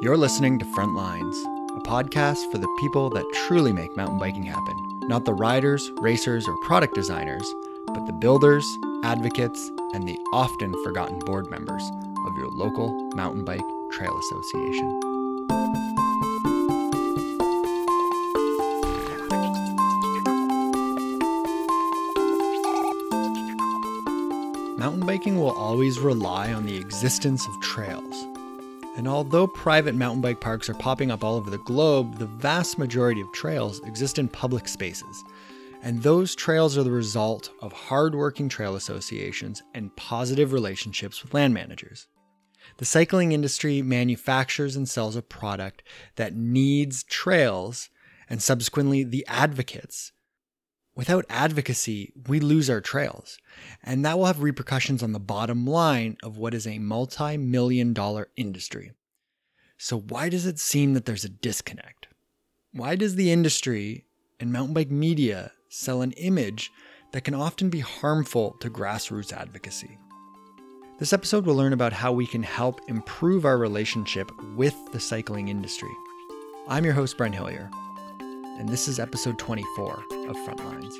You're listening to Front Lines, a podcast for the people that truly make mountain biking happen. Not the riders, racers, or product designers, but the builders, advocates, and the often forgotten board members of your local mountain bike trail association. Mountain biking will always rely on the existence of trails. And although private mountain bike parks are popping up all over the globe, the vast majority of trails exist in public spaces. And those trails are the result of hardworking trail associations and positive relationships with land managers. The cycling industry manufactures and sells a product that needs trails and subsequently the advocates Without advocacy, we lose our trails, and that will have repercussions on the bottom line of what is a multi million dollar industry. So, why does it seem that there's a disconnect? Why does the industry and mountain bike media sell an image that can often be harmful to grassroots advocacy? This episode will learn about how we can help improve our relationship with the cycling industry. I'm your host, Brent Hillier and this is episode 24 of Frontlines.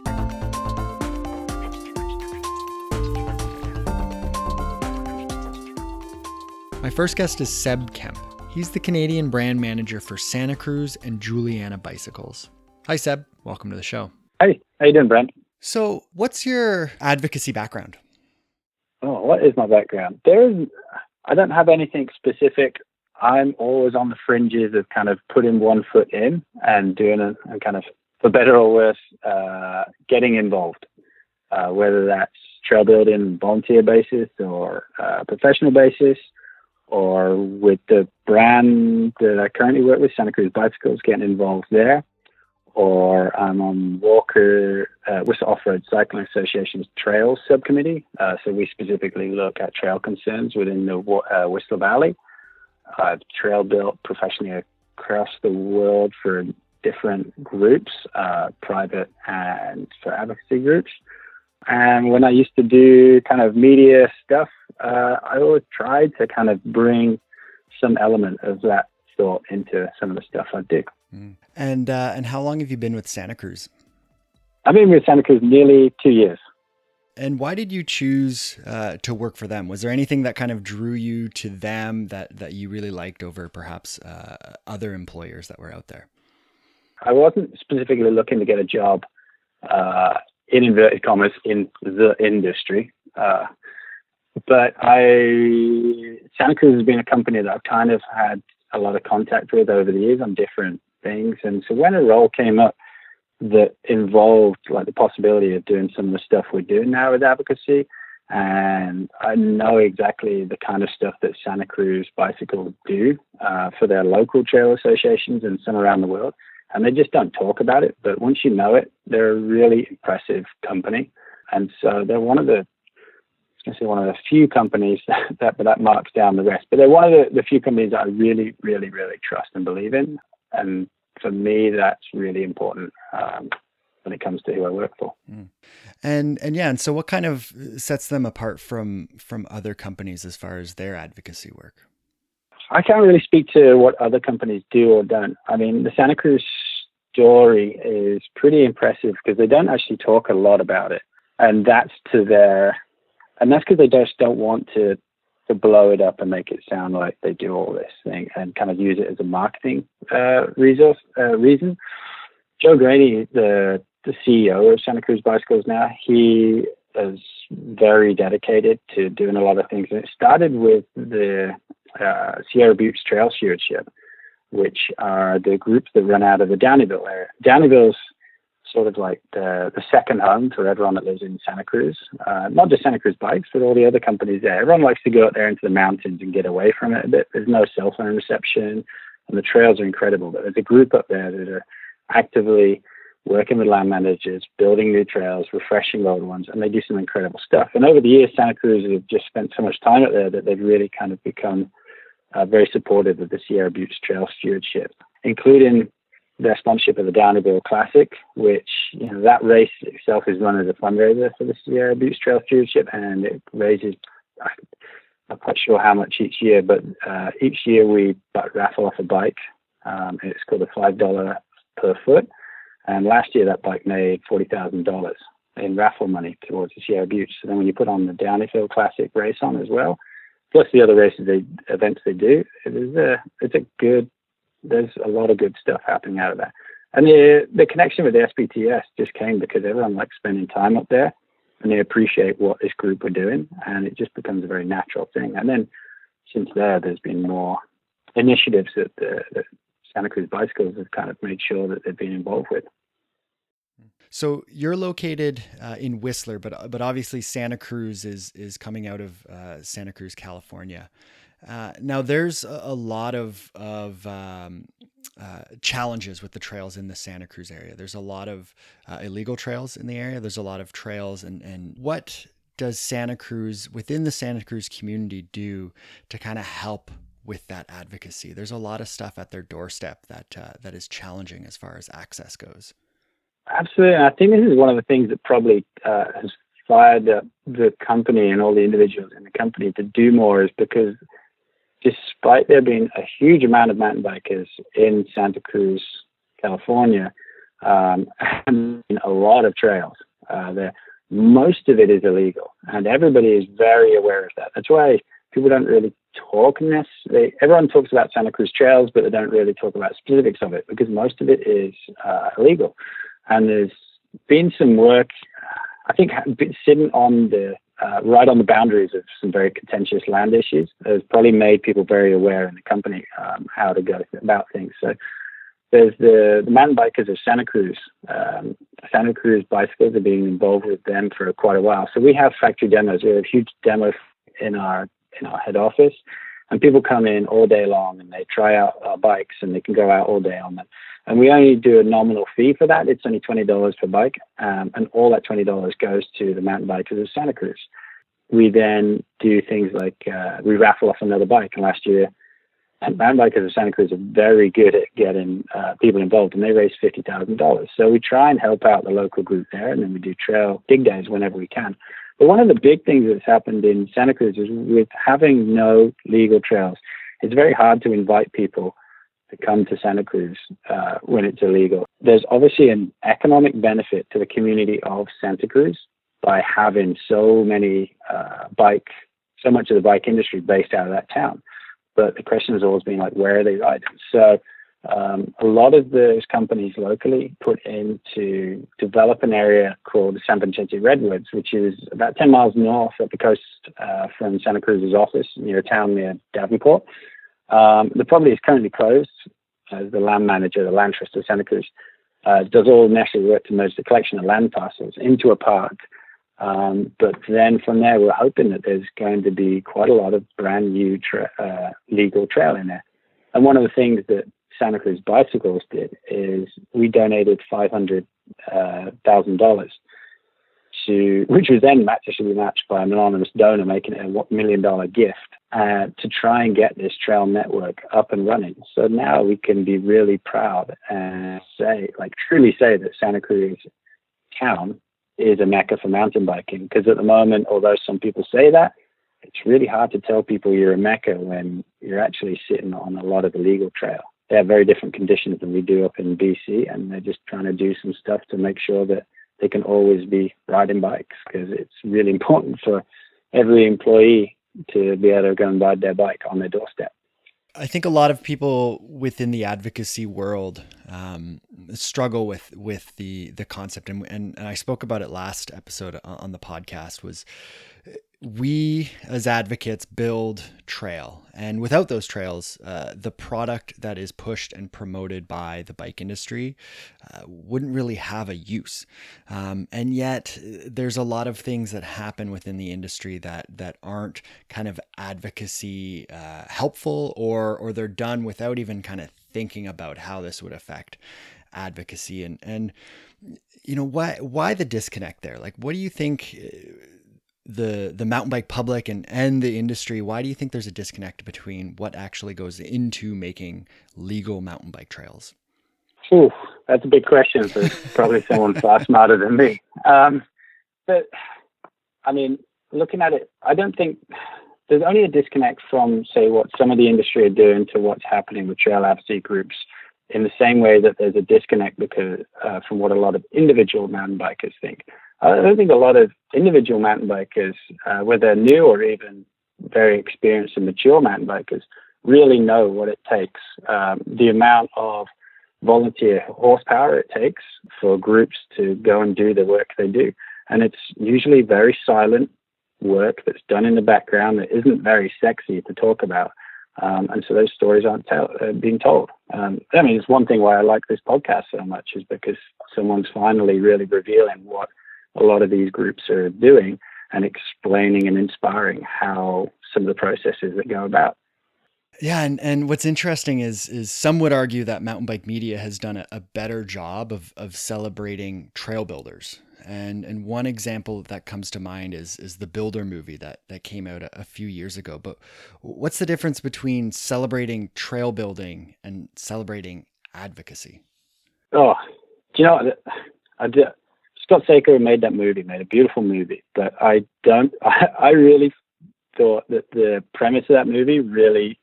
My first guest is Seb Kemp. He's the Canadian brand manager for Santa Cruz and Juliana Bicycles. Hi, Seb. Welcome to the show. Hey, how you doing, Brent? So, what's your advocacy background? Oh, what is my background? There's, I don't have anything specific I'm always on the fringes of kind of putting one foot in and doing it and kind of, for better or worse, uh, getting involved, uh, whether that's trail building volunteer basis or uh, professional basis or with the brand that I currently work with, Santa Cruz Bicycles, getting involved there. Or I'm on WORCA, uh, Whistler Off-Road Cycling Association's Trails Subcommittee. Uh, so we specifically look at trail concerns within the uh, Whistler Valley. I've trail built professionally across the world for different groups, uh, private and for advocacy groups. And when I used to do kind of media stuff, uh, I always tried to kind of bring some element of that thought into some of the stuff I do. Mm. And uh, and how long have you been with Santa Cruz? I've been with Santa Cruz nearly two years. And why did you choose uh, to work for them? Was there anything that kind of drew you to them that, that you really liked over perhaps uh, other employers that were out there? I wasn't specifically looking to get a job uh, in inverted commas in the industry. Uh, but I, Santa Cruz has been a company that I've kind of had a lot of contact with over the years on different things. And so when a role came up, that involved like the possibility of doing some of the stuff we're doing now with advocacy. And I know exactly the kind of stuff that Santa Cruz Bicycles do uh, for their local trail associations and some around the world. And they just don't talk about it. But once you know it, they're a really impressive company. And so they're one of the I say one of the few companies that that marks down the rest, but they're one of the, the few companies that I really, really, really trust and believe in. And for me, that's really important um, when it comes to who I work for. Mm. And and yeah, and so what kind of sets them apart from from other companies as far as their advocacy work? I can't really speak to what other companies do or don't. I mean, the Santa Cruz story is pretty impressive because they don't actually talk a lot about it, and that's to their, and that's because they just don't want to to blow it up and make it sound like they do all this thing and kind of use it as a marketing uh, resource uh, reason. Joe Graney, the the CEO of Santa Cruz Bicycles now, he is very dedicated to doing a lot of things. And it started with the uh, Sierra Buttes Trail Stewardship, which are the groups that run out of the Downieville area. Downieville's sort of like the, the second home for everyone that lives in Santa Cruz. Uh, not just Santa Cruz Bikes, but all the other companies there. Everyone likes to go out there into the mountains and get away from it a bit. There's no cell phone reception, and the trails are incredible. But there's a group up there that are actively working with land managers, building new trails, refreshing old ones, and they do some incredible stuff. And over the years, Santa Cruz have just spent so much time up there that they've really kind of become uh, very supportive of the Sierra Buttes Trail stewardship, including their sponsorship of the Downieville Classic, which you know that race itself is run as a fundraiser for the Sierra Buttes Trail Stewardship, and it raises. I'm quite sure how much each year, but uh, each year we raffle off a bike. Um, it's called a five dollar per foot, and last year that bike made forty thousand dollars in raffle money towards the Sierra Butte. So then when you put on the Downieville Classic race on as well, plus the other races they events they do, it is a it's a good. There's a lot of good stuff happening out of that. And the the connection with the SBTS just came because everyone likes spending time up there and they appreciate what this group are doing, and it just becomes a very natural thing. And then since there, there's been more initiatives that the that Santa Cruz Bicycles have kind of made sure that they've been involved with. So you're located uh, in Whistler, but but obviously Santa Cruz is is coming out of uh, Santa Cruz, California. Uh, now there's a, lot of of um, uh, challenges with the trails in the Santa Cruz area. There's a lot of uh, illegal trails in the area. There's a lot of trails, and and what does Santa Cruz within the Santa Cruz community do to kind of help with that advocacy? There's a lot of stuff at their doorstep that uh, that is challenging as far as access goes. Absolutely, I think this is one of the things that probably uh, has fired the, the company and all the individuals in the company to do more is because despite there being a huge amount of mountain bikers in Santa Cruz, California, um, and a lot of trails, uh, there, most of it is illegal, and everybody is very aware of that. That's why people don't really talk in this. They, everyone talks about Santa Cruz trails, but they don't really talk about specifics of it because most of it is uh, illegal. And there's been some work, I think, sitting on the uh, right on the boundaries of some very contentious land issues has probably made people very aware in the company um, how to go about things. So there's the, the mountain bikers of Santa Cruz. Um, Santa Cruz bicycles have been involved with them for quite a while. So we have factory demos. We have a huge demo in our in our head office, and people come in all day long and they try out our bikes and they can go out all day on them. And we only do a nominal fee for that. It's only $20 per bike. Um, and all that $20 goes to the mountain bikers of Santa Cruz. We then do things like uh, we raffle off another bike. And last year, and mountain bikers of Santa Cruz are very good at getting uh, people involved, and they raise fifty thousand dollars. So we try and help out the local group there, and then we do trail dig days whenever we can. But one of the big things that's happened in Santa Cruz is with having no legal trails, it's very hard to invite people to come to Santa Cruz uh, when it's illegal. There's obviously an economic benefit to the community of Santa Cruz by having so many uh, bike, so much of the bike industry based out of that town. But the question has always been like, where are they riding? So um, a lot of those companies locally put in to develop an area called the San Vicente Redwoods, which is about 10 miles north of the coast uh, from Santa Cruz's office near a town near Davenport. Um, the property is currently closed as the land manager, the land trust of Santa Cruz, uh, does all necessary work to merge the collection of land parcels into a park. Um, but then from there, we're hoping that there's going to be quite a lot of brand new tra- uh, legal trail in there. And one of the things that Santa Cruz Bicycles did is we donated five hundred thousand uh, dollars to, which was then actually matched by an anonymous donor, making it a million dollar gift uh, to try and get this trail network up and running. So now we can be really proud and say, like, truly say that Santa Cruz town is a mecca for mountain biking. Because at the moment, although some people say that, it's really hard to tell people you're a mecca when you're actually sitting on a lot of illegal trail. They have very different conditions than we do up in BC, and they're just trying to do some stuff to make sure that they can always be riding bikes because it's really important for every employee to be able to go and ride their bike on their doorstep. I think a lot of people within the advocacy world um, struggle with with the the concept, and, and and I spoke about it last episode on the podcast. Was we as advocates build trail. And without those trails uh, the product that is pushed and promoted by the bike industry uh, wouldn't really have a use. Um, and yet there's a lot of things that happen within the industry that that aren't kind of advocacy uh, helpful or or they're done without even kind of thinking about how this would affect advocacy. And and you know why why the disconnect there? Like what do you think the the mountain bike public and and the industry why do you think there's a disconnect between what actually goes into making legal mountain bike trails Ooh, that's a big question for probably someone far smarter than me um, but i mean looking at it i don't think there's only a disconnect from, say, what some of the industry are doing to what's happening with trail advocacy groups in the same way that there's a disconnect because uh, from what a lot of individual mountain bikers think. I don't think a lot of individual mountain bikers, uh, whether new or even very experienced and mature mountain bikers, really know what it takes, um, the amount of volunteer horsepower it takes for groups to go and do the work they do. And it's usually very silent work that's done in the background that isn't very sexy to talk about. Um, and so those stories aren't tell, uh, being told. Um, I mean, it's one thing why I like this podcast so much is because someone's finally really revealing what a lot of these groups are doing and explaining and inspiring how some of the processes that go about. Yeah, and, and what's interesting is is some would argue that mountain bike media has done a, a better job of of celebrating trail builders. And and one example that comes to mind is is the Builder movie that that came out a, a few years ago. But what's the difference between celebrating trail building and celebrating advocacy? Oh, do you know I did, Scott Secco made that movie, made a beautiful movie, but I don't. I, I really thought that the premise of that movie really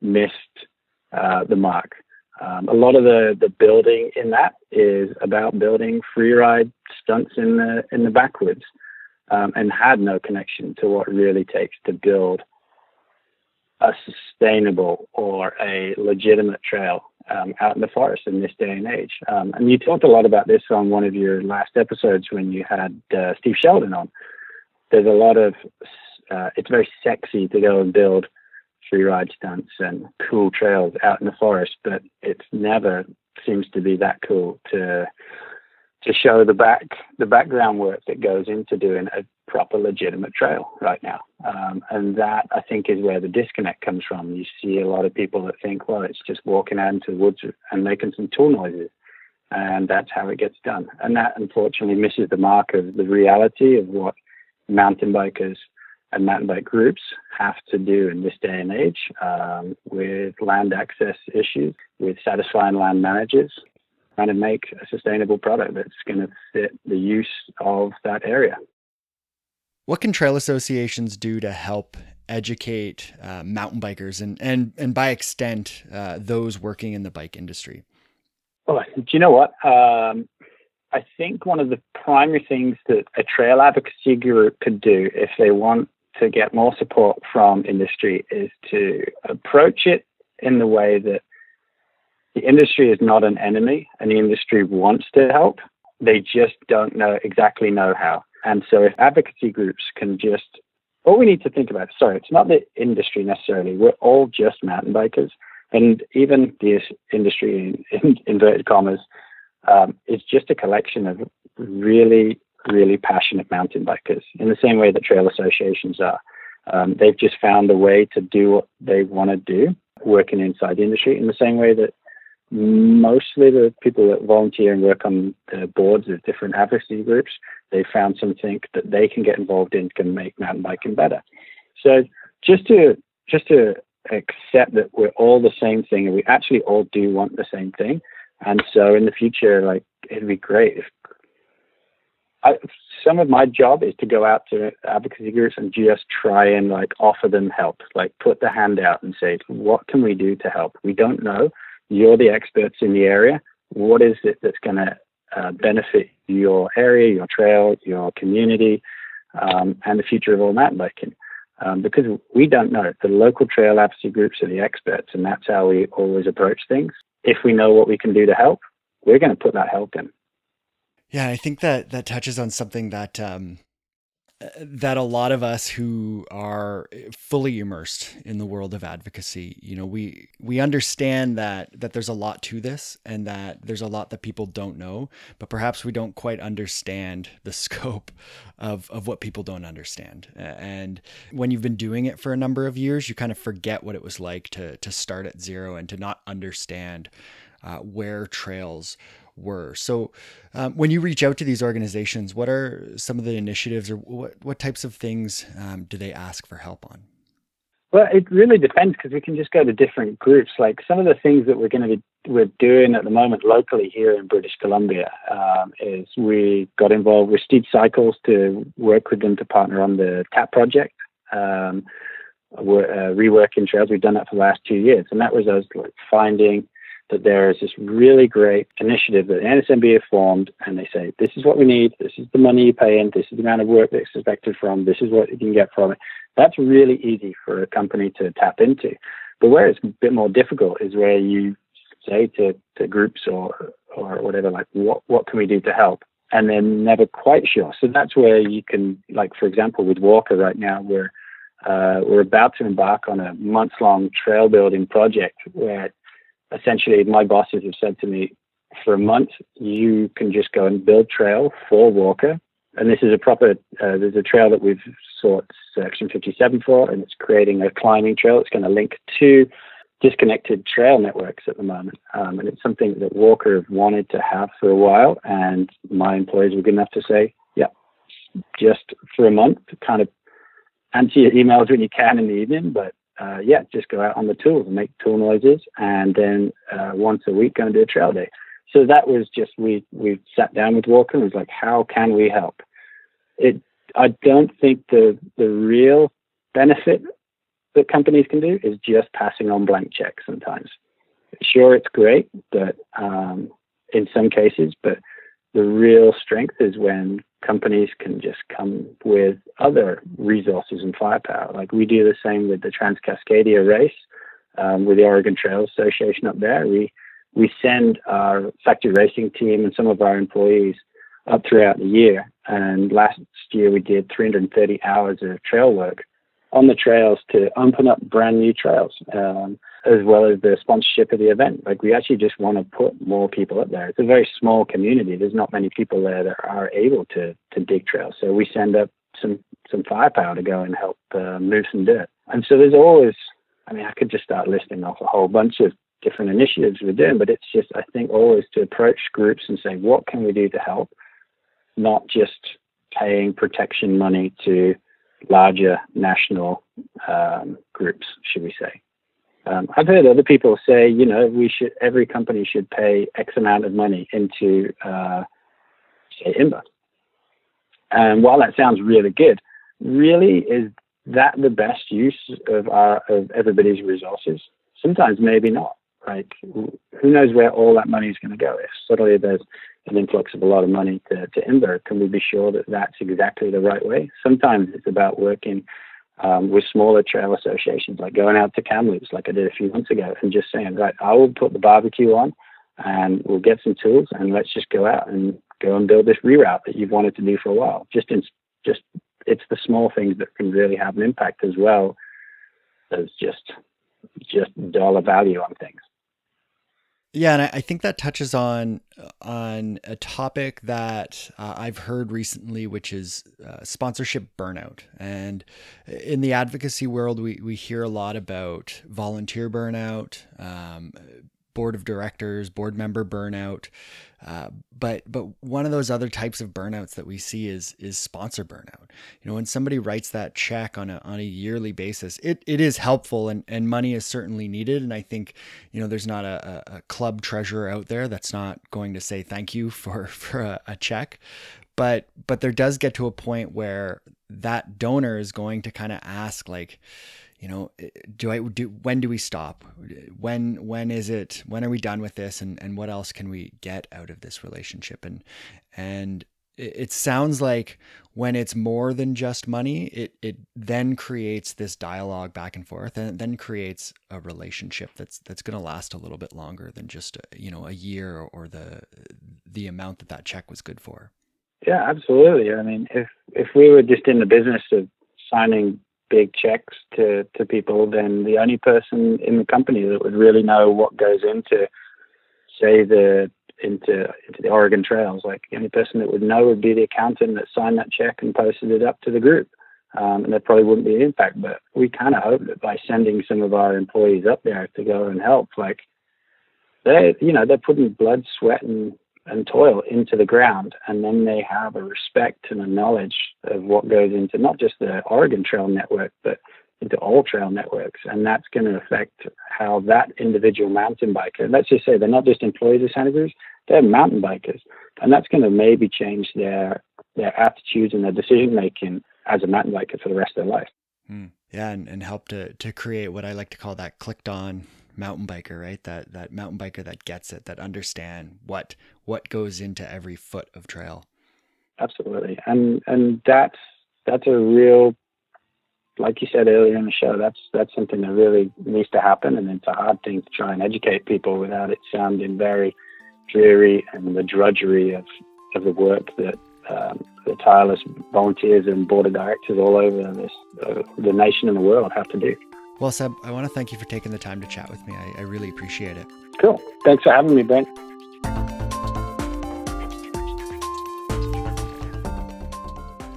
missed uh, the mark. Um, a lot of the, the building in that is about building free ride stunts in the in the backwoods, um, and had no connection to what really takes to build a sustainable or a legitimate trail um, out in the forest in this day and age. Um, and you talked a lot about this on one of your last episodes when you had uh, Steve Sheldon on. There's a lot of uh, it's very sexy to go and build free ride stunts and cool trails out in the forest, but it's never seems to be that cool to to show the back the background work that goes into doing a proper legitimate trail right now. Um, and that I think is where the disconnect comes from. You see a lot of people that think, well, it's just walking out into the woods and making some tool noises. And that's how it gets done. And that unfortunately misses the mark of the reality of what mountain bikers and mountain bike groups have to do in this day and age um, with land access issues, with satisfying land managers, trying to make a sustainable product that's going to fit the use of that area. What can trail associations do to help educate uh, mountain bikers and, and, and by extent, uh, those working in the bike industry? Well, do you know what? Um, I think one of the primary things that a trail advocacy group could do if they want to get more support from industry is to approach it in the way that the industry is not an enemy and the industry wants to help. They just don't know exactly know how. And so if advocacy groups can just all we need to think about, sorry, it's not the industry necessarily. We're all just mountain bikers. And even the industry in, in inverted commas um, is just a collection of really really passionate mountain bikers in the same way that trail associations are. Um, they've just found a way to do what they want to do, working inside the industry in the same way that mostly the people that volunteer and work on the boards of different advocacy groups, they found something that they can get involved in can make mountain biking better. So just to just to accept that we're all the same thing and we actually all do want the same thing. And so in the future, like it'd be great if I, some of my job is to go out to advocacy groups and just try and like offer them help, like put the hand out and say, what can we do to help? We don't know. You're the experts in the area. What is it that's going to uh, benefit your area, your trail, your community, um, and the future of all mountain biking? Um, because we don't know. The local trail advocacy groups are the experts, and that's how we always approach things. If we know what we can do to help, we're going to put that help in. Yeah, I think that that touches on something that um, that a lot of us who are fully immersed in the world of advocacy, you know, we we understand that that there's a lot to this and that there's a lot that people don't know, but perhaps we don't quite understand the scope of of what people don't understand. And when you've been doing it for a number of years, you kind of forget what it was like to to start at zero and to not understand uh, where trails were. So, um, when you reach out to these organizations, what are some of the initiatives, or what what types of things um, do they ask for help on? Well, it really depends because we can just go to different groups. Like some of the things that we're going to be we're doing at the moment locally here in British Columbia um, is we got involved with Steed Cycles to work with them to partner on the TAP project. Um, uh, reworking trails. We've done that for the last two years, and that was us like finding that there is this really great initiative that the NSMB have formed, and they say, this is what we need, this is the money you pay in, this is the amount of work that's expected from, this is what you can get from it. That's really easy for a company to tap into. But where it's a bit more difficult is where you say to, to groups or or whatever, like what what can we do to help? And they're never quite sure. So that's where you can, like for example, with WORCA right now, we're uh, we're about to embark on a months long trail building project where essentially my bosses have said to me, for a month you can just go and build trail for WORCA. And this is a proper, uh, there's a trail that we've sought Section 57 for, and it's creating a climbing trail. It's going to link to disconnected trail networks at the moment. Um, and it's something that WORCA have wanted to have for a while. And my employees were good enough to say, yeah, just for a month, kind of answer your emails when you can in the evening, but uh, yeah, just go out on the tools and make tool noises, and then uh, once a week go and do a trail day. So that was just we we sat down with WORCA and was like, how can we help? It I don't think the the real benefit that companies can do is just passing on blank checks sometimes. Sure, it's great, but um, in some cases, but the real strength is when companies can just come with other resources and firepower. Like we do the same with the Trans Cascadia race um, with the Oregon Trail Association up there. We we send our factory racing team and some of our employees up throughout the year. And last year we did 330 hours of trail work on the trails to open up brand new trails, um, as well as the sponsorship of the event. Like we actually just want to put more people up there. It's a very small community. There's not many people there that are able to to dig trails. So we send up some some firepower to go and help uh, move some dirt. And so there's always, I mean, I could just start listing off a whole bunch of different initiatives we're doing, but it's just I think always to approach groups and say what can we do to help, not just paying protection money to larger national um, groups, should we say. Um, I've heard other people say, you know, we should every company should pay X amount of money into, uh, say, IMBA. And while that sounds really good, really is that the best use of our of everybody's resources? Sometimes maybe not. Like who knows where all that money is going to go? If suddenly there's an influx of a lot of money to, to can we be sure that that's exactly the right way? Sometimes it's about working um, with smaller trail associations, like going out to Kamloops, like I did a few months ago, and just saying, right, I will put the barbecue on and we'll get some tools and let's just go out and go and build this reroute that you've wanted to do for a while. Just in, just it's the small things that can really have an impact as well as just just dollar value on things. Yeah, and I, think that touches on on a topic that uh, I've heard recently, which is uh, sponsorship burnout. And in the advocacy world, we we hear a lot about volunteer burnout, um, board of directors, board member burnout. Uh, but but one of those other types of burnouts that we see is is sponsor burnout. You know, when somebody writes that check on a on a yearly basis, it, it is helpful and, and money is certainly needed. And I think, you know, there's not a, a club treasurer out there that's not going to say thank you for for a, a check. But but there does get to a point where that donor is going to kind of ask like, you know eh, do i do when do we stop? When when is it when are we done with this? And and what else can we get out of this relationship? And and it, sounds like when it's more than just money it it then creates this dialogue back and forth and then creates a relationship that's that's going to last a little bit longer than just a, you know a year or the the amount that that check was good for. Yeah absolutely. I mean if if we were just in the business of signing big checks to, to people, then the only person in the company that would really know what goes into, say, the into into the Oregon trails, like the only person that would know would be the accountant that signed that check and posted it up to the group. Um, and there probably wouldn't be an impact, but we kind of hope that by sending some of our employees up there to go and help, like they, you know, they're putting blood, sweat, and and toil into the ground, and then they have a respect and a knowledge of what goes into not just the Oregon Trail network, but into all trail networks, and that's going to affect how that individual mountain biker. Let's just say they're not just employees of Santa Cruz; they're mountain bikers, and that's going to maybe change their their attitudes and their decision making as a mountain biker for the rest of their life. Hmm. Yeah, and, and help to to create what I like to call that clicked on mountain biker, right? That that mountain biker that gets it, that understand what what goes into every foot of trail. Absolutely, and and that's that's a real, like you said earlier in the show, that's that's something that really needs to happen, and it's a hard thing to try and educate people without it sounding very dreary and the drudgery of of the work that um, the tireless volunteers and board of directors all over this, uh, the nation and the world have to do. Well, Seb, I want to thank you for taking the time to chat with me. I, I really appreciate it. Cool. Thanks for having me, Brent.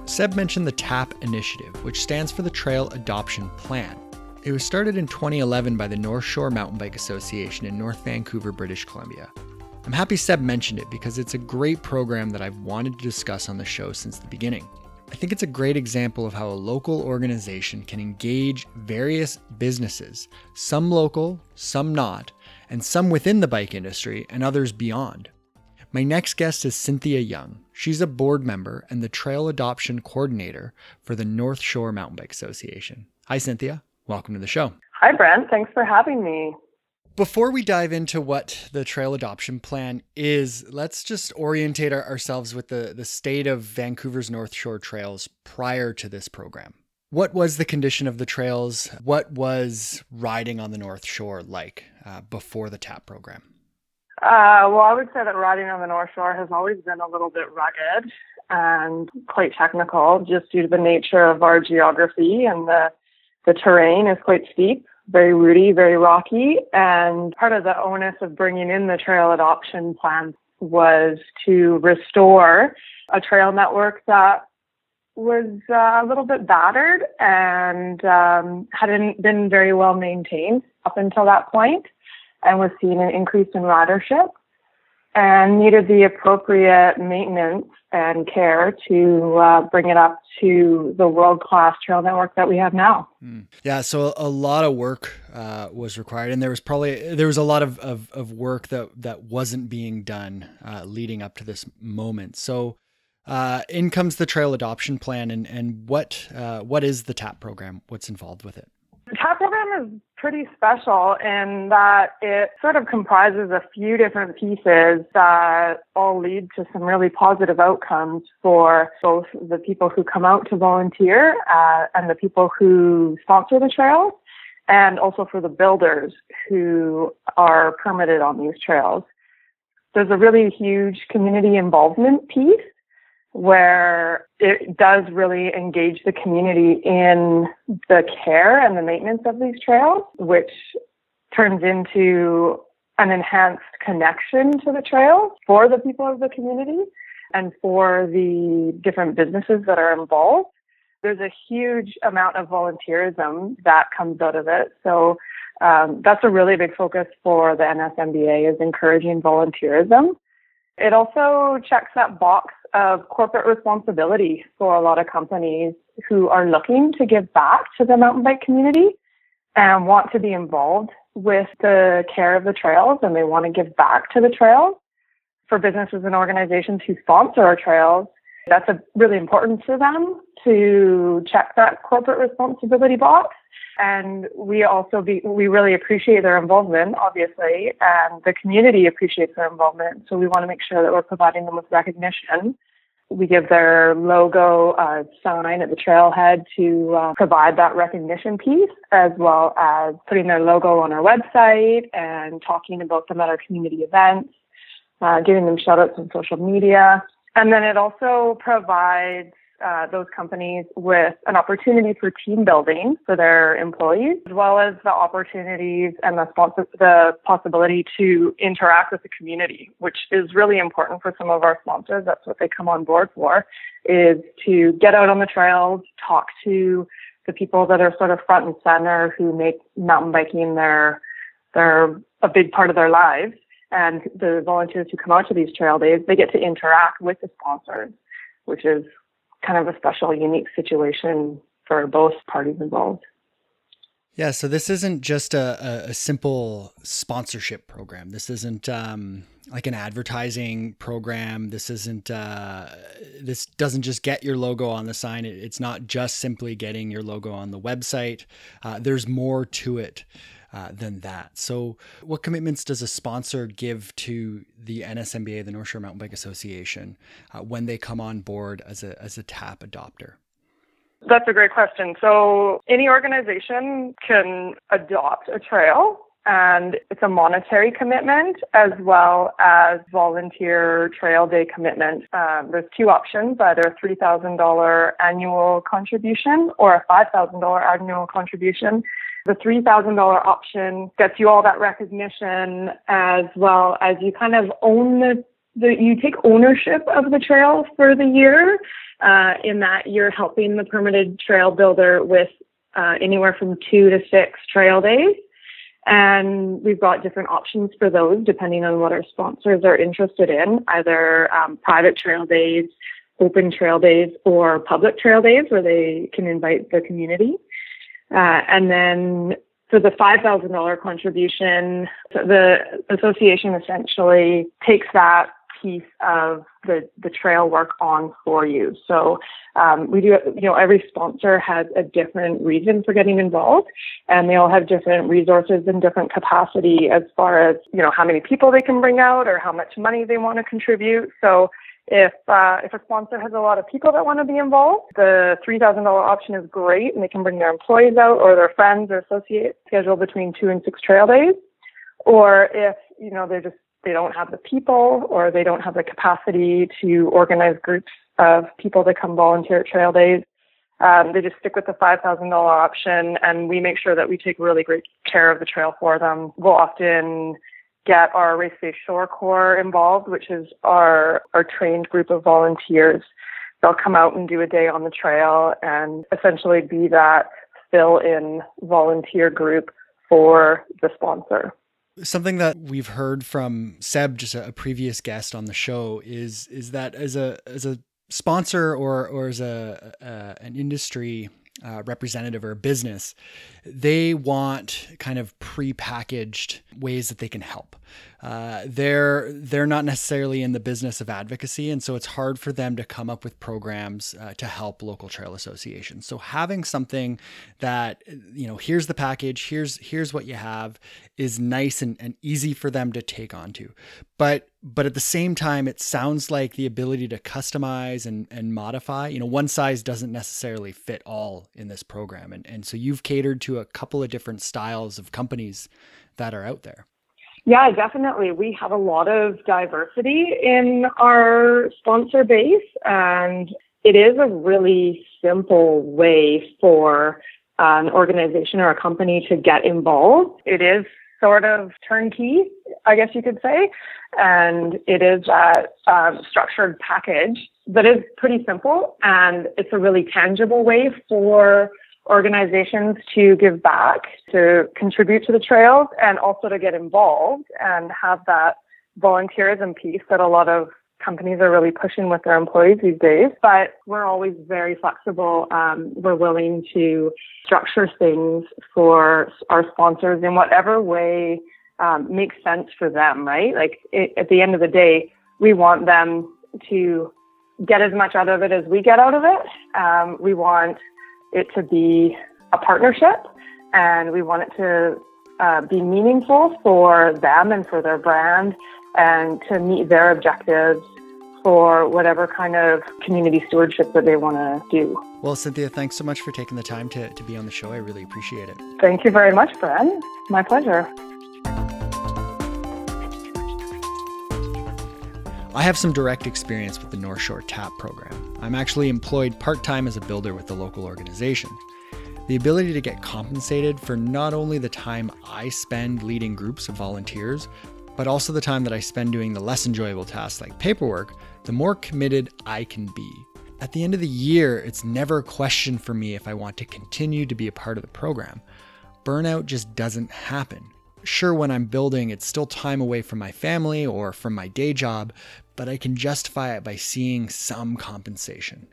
Seb mentioned the TAP initiative, which stands for the Trail Adoption Plan. It was started in 2011 by the North Shore Mountain Bike Association in North Vancouver, British Columbia. I'm happy Seb mentioned it because it's a great program that I've wanted to discuss on the show since the beginning. I think it's a great example of how a local organization can engage various businesses, some local, some not, and some within the bike industry and others beyond. My next guest is Cynthia Young. She's a board member and the trail adoption coordinator for the North Shore Mountain Bike Association. Hi, Cynthia. Welcome to the show. Hi, Brent. Thanks for having me. Before we dive into what the trail adoption plan is, let's just orientate our, ourselves with the, the state of Vancouver's North Shore trails prior to this program. What was the condition of the trails? What was riding on the North Shore like uh, before the TAP program? Uh, well, I would say that riding on the North Shore has always been a little bit rugged and quite technical just due to the nature of our geography and the, the terrain is quite steep very rooty, very rocky. And part of the onus of bringing in the trail adoption plan was to restore a trail network that was uh, a little bit battered and um, hadn't been very well maintained up until that point and was seeing an increase in ridership and needed the appropriate maintenance and care to uh, bring it up to the world class trail network that we have now. Mm. Yeah, so a lot of work uh, was required, and there was probably there was a lot of, of, of work that that wasn't being done uh, leading up to this moment. So. Uh, in comes the trail adoption plan, and and what uh, what is the TAP program? What's involved with it? The TAP program is pretty special in that it sort of comprises a few different pieces that all lead to some really positive outcomes for both the people who come out to volunteer uh, and the people who sponsor the trails, and also for the builders who are permitted on these trails. There's a really huge community involvement piece where it does really engage the community in the care and the maintenance of these trails, which turns into an enhanced connection to the trails for the people of the community and for the different businesses that are involved. There's a huge amount of volunteerism that comes out of it. So um, that's a really big focus for the NSMBA is encouraging volunteerism. It also checks that box of corporate responsibility for a lot of companies who are looking to give back to the mountain bike community and want to be involved with the care of the trails and they want to give back to the trails. For businesses and organizations who sponsor our trails, that's a, really important for them to check that corporate responsibility box. And we also be, we really appreciate their involvement, obviously, and the community appreciates their involvement. So we want to make sure that we're providing them with recognition. We give their logo a sign at the trailhead to uh, provide that recognition piece, as well as putting their logo on our website and talking about them at our community events, uh, giving them shout outs on social media. And then it also provides uh, those companies with an opportunity for team building for their employees, as well as the opportunities and the, sponsor- the possibility to interact with the community, which is really important for some of our sponsors. That's what they come on board for, is to get out on the trails, talk to the people that are sort of front and center who make mountain biking their their a big part of their lives. And the volunteers who come out to these trail days, they get to interact with the sponsors, which is kind of a special, unique situation for both parties involved. Yeah, so this isn't just a, a, simple sponsorship program. This isn't um, like an advertising program. This isn't. Uh, this doesn't just get your logo on the sign. It, it's not just simply getting your logo on the website. Uh, there's more to it. Uh, than that. So, what commitments does a sponsor give to the NSMBA, the North Shore Mountain Bike Association, uh, when they come on board as a as a TAP adopter? That's a great question. So, any organization can adopt a trail and it's a monetary commitment as well as volunteer trail day commitment. Um, there's two options, either a $3,000 annual contribution or a $5,000 annual contribution. The $3,000 option gets you all that recognition as well as you kind of own the, the you take ownership of the trail for the year uh, in that you're helping the permitted trail builder with uh, anywhere from two to six trail days. And we've got different options for those depending on what our sponsors are interested in, either um, private trail days, open trail days, or public trail days where they can invite the community. Uh, and then for the $5,000 contribution, the association essentially takes that piece of the, the trail work on for you. So um, we do, you know, every sponsor has a different reason for getting involved, and they all have different resources and different capacity as far as you know how many people they can bring out or how much money they want to contribute. So if uh, if a sponsor has a lot of people that want to be involved, the three thousand dollar option is great, and they can bring their employees out or their friends or associates. Schedule between two and six trail days. Or if you know they're just they don't have the people or they don't have the capacity to organize groups of people to come volunteer at trail days. Um, they just stick with the $5,000 option and we make sure that we take really great care of the trail for them. We'll often get our Race Safe Shore Corps involved, which is our, our trained group of volunteers. They'll come out and do a day on the trail and essentially be that fill in volunteer group for the sponsor. Something that we've heard from Seb, just a, previous guest on the show, is is that as a as a sponsor or or as a uh, an industry uh, representative or a business, they want kind of pre-packaged ways that they can help. Uh, they're they're not necessarily in the business of advocacy, and so it's hard for them to come up with programs uh, to help local trail associations. So having something that you know, here's the package, here's here's what you have, is nice and, and easy for them to take onto. But but at the same time, it sounds like the ability to customize and, and modify. You know, one size doesn't necessarily fit all in this program, and and so you've catered to a couple of different styles of companies that are out there. Yeah, definitely. We have a lot of diversity in our sponsor base, and it is a really simple way for an organization or a company to get involved. It is sort of turnkey, I guess you could say, and it is um, structured package that is pretty simple, and it's a really tangible way for organizations to give back, to contribute to the trails, and also to get involved and have that volunteerism piece that a lot of companies are really pushing with their employees these days. But we're always very flexible. Um, we're willing to structure things for our sponsors in whatever way um, makes sense for them, right? Like it, at the end of the day, we want them to get as much out of it as we get out of it. Um, we want it to be a partnership and we want it to uh, be meaningful for them and for their brand and to meet their objectives for whatever kind of community stewardship that they want to do. Well, Cynthia, thanks so much for taking the time to, to be on the show. I really appreciate it. Thank you very much, Brad. My pleasure. I have some direct experience with the North Shore TAP program. I'm actually employed part time as a builder with the local organization. The ability to get compensated for not only the time I spend leading groups of volunteers, but also the time that I spend doing the less enjoyable tasks like paperwork, the more committed I can be. At the end of the year, it's never a question for me if I want to continue to be a part of the program. Burnout just doesn't happen. Sure, when I'm building, it's still time away from my family or from my day job, but I can justify it by seeing some compensation.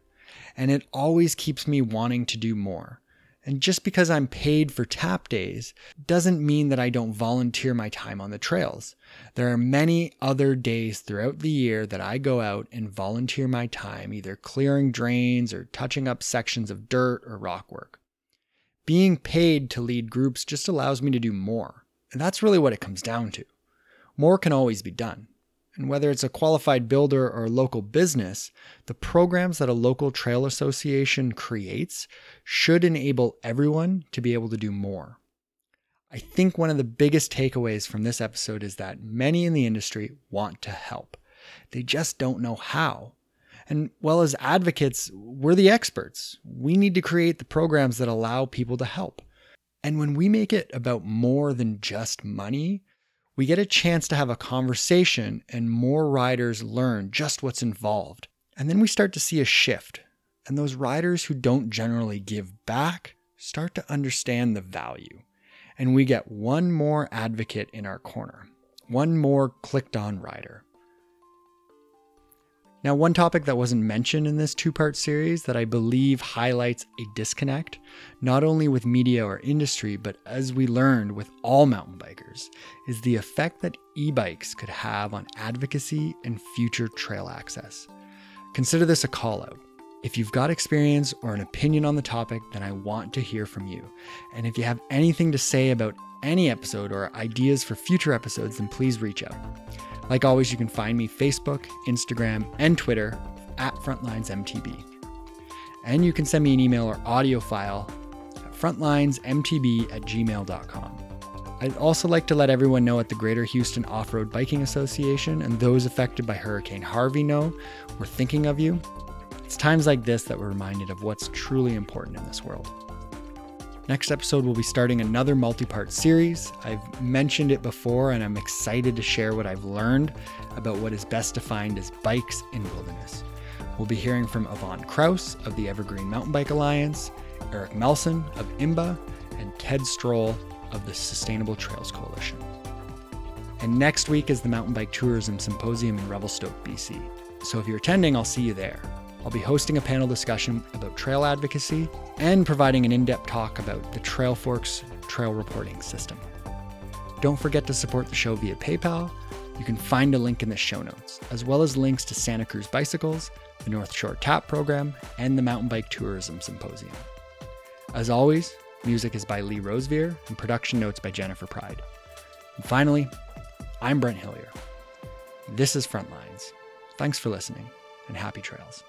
And it always keeps me wanting to do more. And just because I'm paid for tap days doesn't mean that I don't volunteer my time on the trails. There are many other days throughout the year that I go out and volunteer my time, either clearing drains or touching up sections of dirt or rock work. Being paid to lead groups just allows me to do more. And that's really what it comes down to. More can always be done. And whether it's a qualified builder or a local business, the programs that a local trail association creates should enable everyone to be able to do more. I think one of the biggest takeaways from this episode is that many in the industry want to help. They just don't know how. And well, as advocates, we're the experts. We need to create the programs that allow people to help. And when we make it about more than just money, we get a chance to have a conversation and more riders learn just what's involved. And then we start to see a shift. And those riders who don't generally give back start to understand the value. And we get one more advocate in our corner, one more clicked on rider. Now, one topic that wasn't mentioned in this two part series that I believe highlights a disconnect, not only with media or industry, but as we learned with all mountain bikers, is the effect that e bikes could have on advocacy and future trail access. Consider this a call out. If you've got experience or an opinion on the topic, then I want to hear from you. And if you have anything to say about any episode or ideas for future episodes, then please reach out. Like always, you can find me Facebook, Instagram, and Twitter at FrontlinesMTB. And you can send me an email or audio file at frontlinesmtb at gmail.com. I'd also like to let everyone know at the Greater Houston Off Road Biking Association and those affected by Hurricane Harvey know we're thinking of you. It's times like this that we're reminded of what's truly important in this world. Next episode, we'll be starting another multi part series. I've mentioned it before, and I'm excited to share what I've learned about what is best defined as bikes in wilderness. We'll be hearing from Yvonne Kraus of the Evergreen Mountain Bike Alliance, Eric Melson of IMBA, and Ted Stroll of the Sustainable Trails Coalition. And next week is the Mountain Bike Tourism Symposium in Revelstoke, BC. So if you're attending, I'll see you there. I'll be hosting a panel discussion about trail advocacy and providing an in depth talk about the Trailforks trail reporting system. Don't forget to support the show via PayPal. You can find a link in the show notes, as well as links to Santa Cruz Bicycles, the North Shore TAP program, and the Mountain Bike Tourism Symposium. As always, music is by Lee Rosevere and production notes by Jennifer Pride. And finally, I'm Brent Hillier. This is Frontlines. Thanks for listening and happy trails.